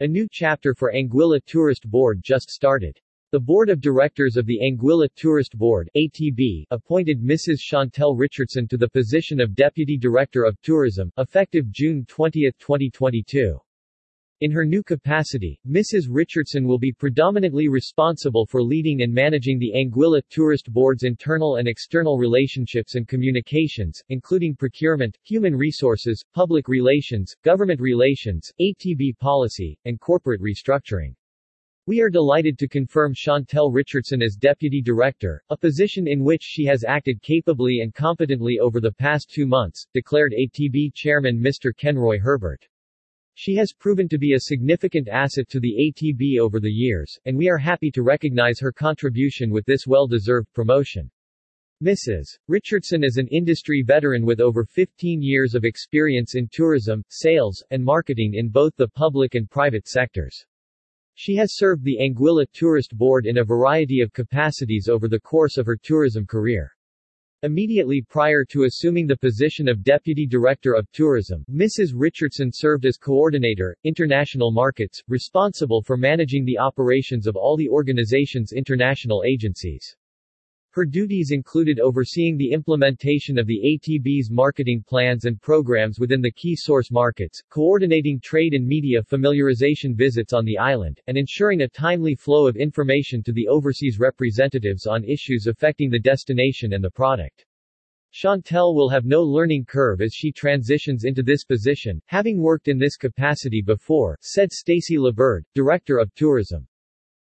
A new chapter for Anguilla Tourist Board just started. The Board of Directors of the Anguilla Tourist Board ATB, appointed Mrs. Chantel Richardson to the position of Deputy Director of Tourism, effective June 20, 2022. In her new capacity, Mrs. Richardson will be predominantly responsible for leading and managing the Anguilla Tourist Board's internal and external relationships and communications, including procurement, human resources, public relations, government relations, ATB policy, and corporate restructuring. We are delighted to confirm Chantel Richardson as Deputy Director, a position in which she has acted capably and competently over the past two months, declared ATB Chairman Mr. Kenroy Herbert. She has proven to be a significant asset to the ATB over the years, and we are happy to recognize her contribution with this well-deserved promotion. Mrs. Richardson is an industry veteran with over 15 years of experience in tourism, sales, and marketing in both the public and private sectors. She has served the Anguilla Tourist Board in a variety of capacities over the course of her tourism career. Immediately prior to assuming the position of Deputy Director of Tourism, Mrs. Richardson served as Coordinator, International Markets, responsible for managing the operations of all the organization's international agencies. Her duties included overseeing the implementation of the ATB's marketing plans and programs within the key source markets, coordinating trade and media familiarization visits on the island, and ensuring a timely flow of information to the overseas representatives on issues affecting the destination and the product. Chantel will have no learning curve as she transitions into this position, having worked in this capacity before, said Stacey Liburd, Director of Tourism.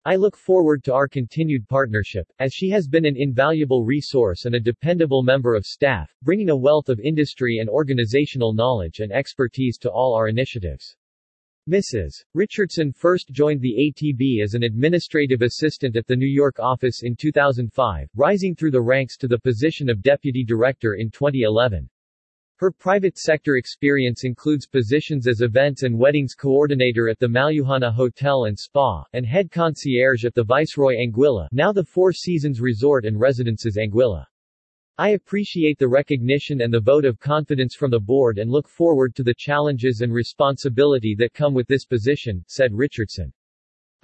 I look forward to our continued partnership, as she has been an invaluable resource and a dependable member of staff, bringing a wealth of industry and organizational knowledge and expertise to all our initiatives. Mrs. Richardson first joined the ATB as an administrative assistant at the New York office in 2005, rising through the ranks to the position of deputy director in 2011. Her private sector experience includes positions as events and weddings coordinator at the Malliouhana Hotel and Spa, and head concierge at the Viceroy Anguilla now the Four Seasons Resort and Residences Anguilla. I appreciate the recognition and the vote of confidence from the board and look forward to the challenges and responsibility that come with this position, said Richardson.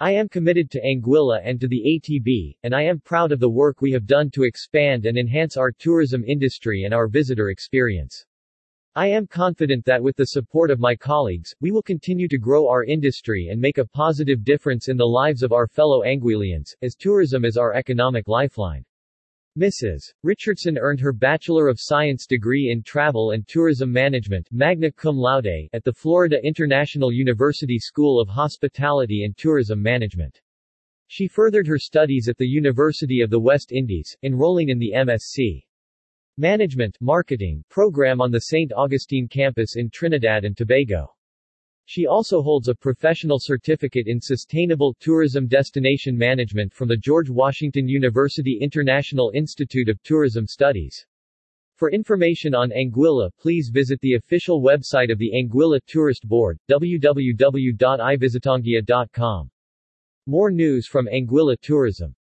I am committed to Anguilla and to the ATB, and I am proud of the work we have done to expand and enhance our tourism industry and our visitor experience. I am confident that with the support of my colleagues, we will continue to grow our industry and make a positive difference in the lives of our fellow Anguillians, as tourism is our economic lifeline. Mrs. Richardson earned her Bachelor of Science degree in Travel and Tourism Management magna cum laude at the Florida International University School of Hospitality and Tourism Management. She furthered her studies at the University of the West Indies, enrolling in the MSc. Management Marketing program on the St. Augustine campus in Trinidad and Tobago. She also holds a professional certificate in Sustainable Tourism Destination Management from the George Washington University International Institute of Tourism Studies. For information on Anguilla please visit the official website of the Anguilla Tourist Board, www.ivisitanguilla.com. More news from Anguilla Tourism